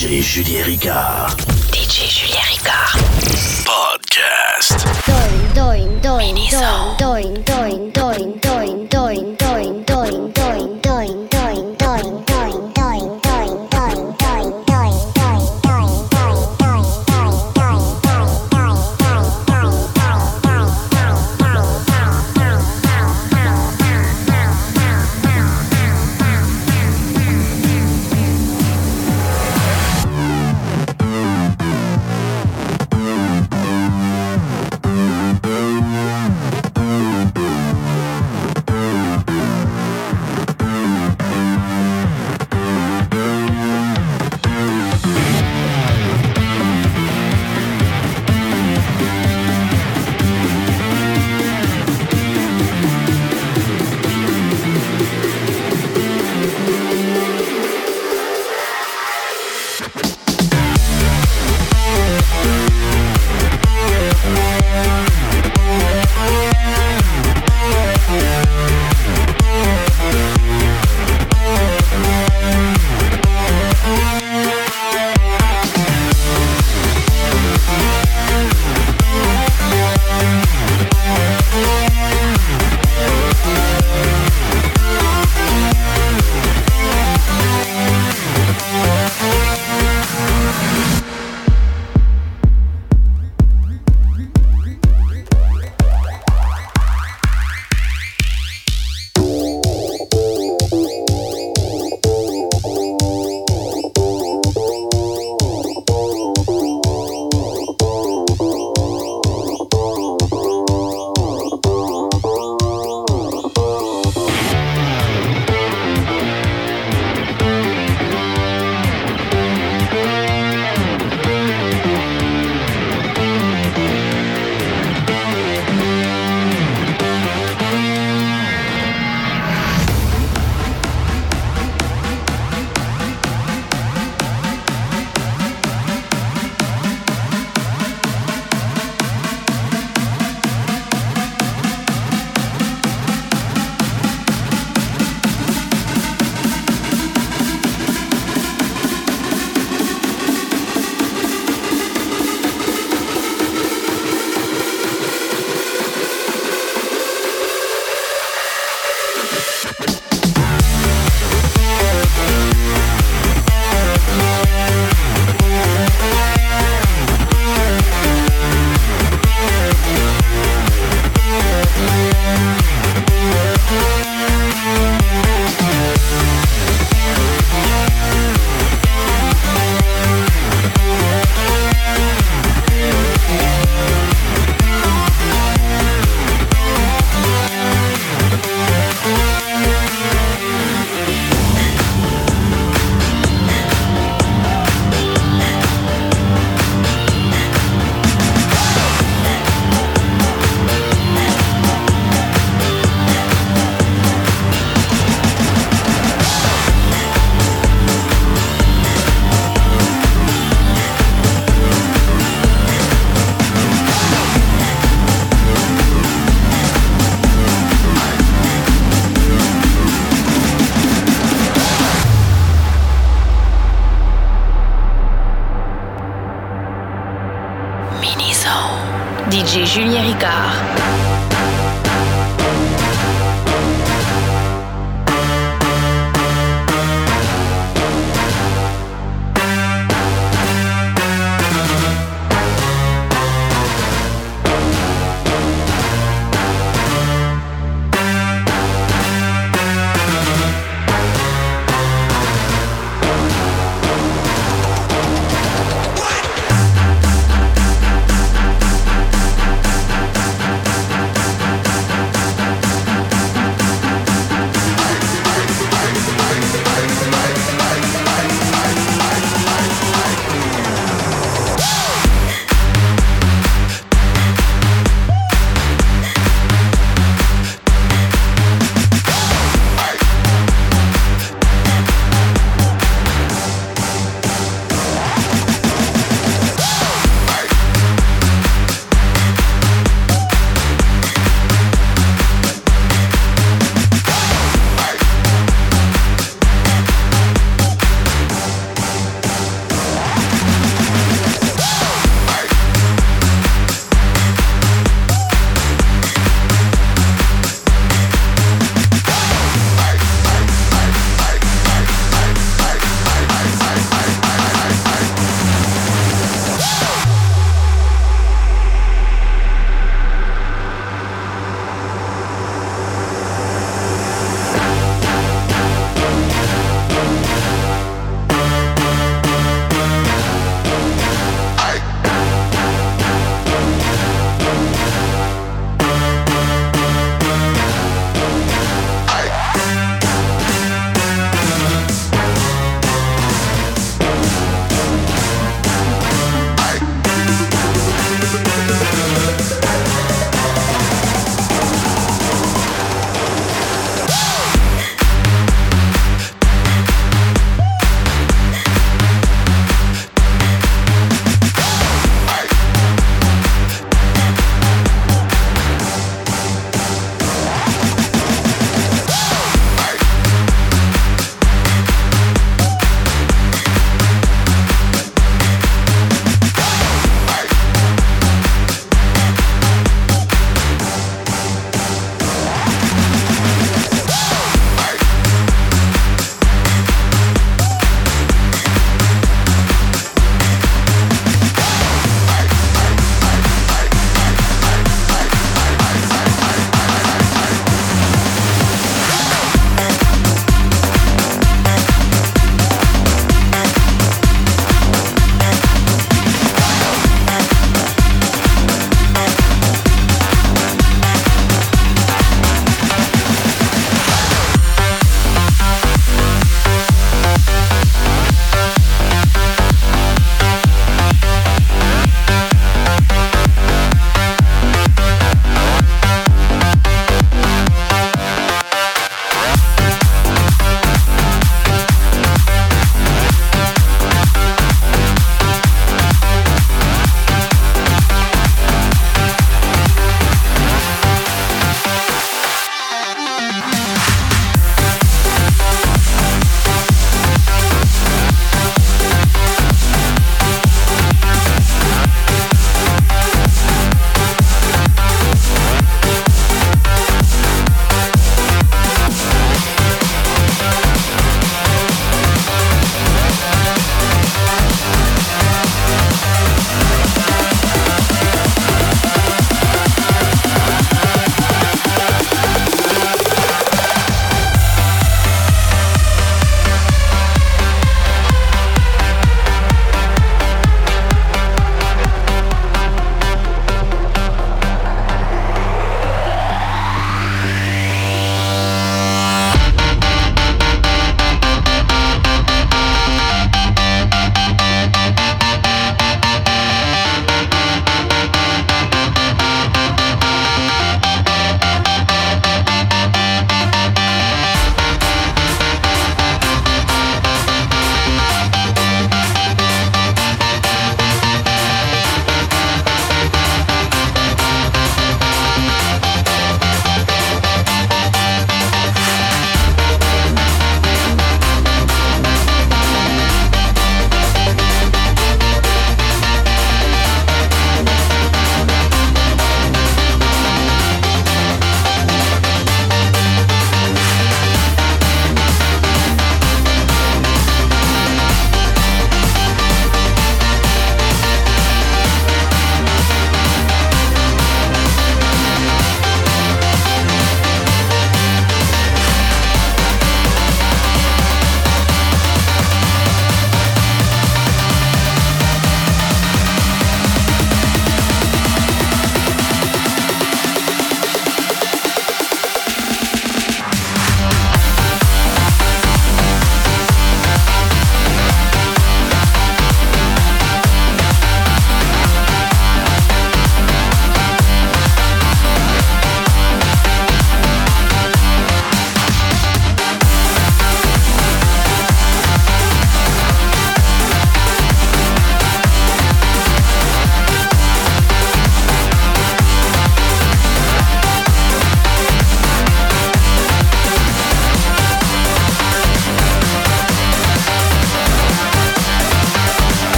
DJ Julien Ricard. DJ Julien Ricard. Podcast. Doin, doing doing doing doing doing doin.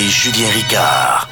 Julien Ricard.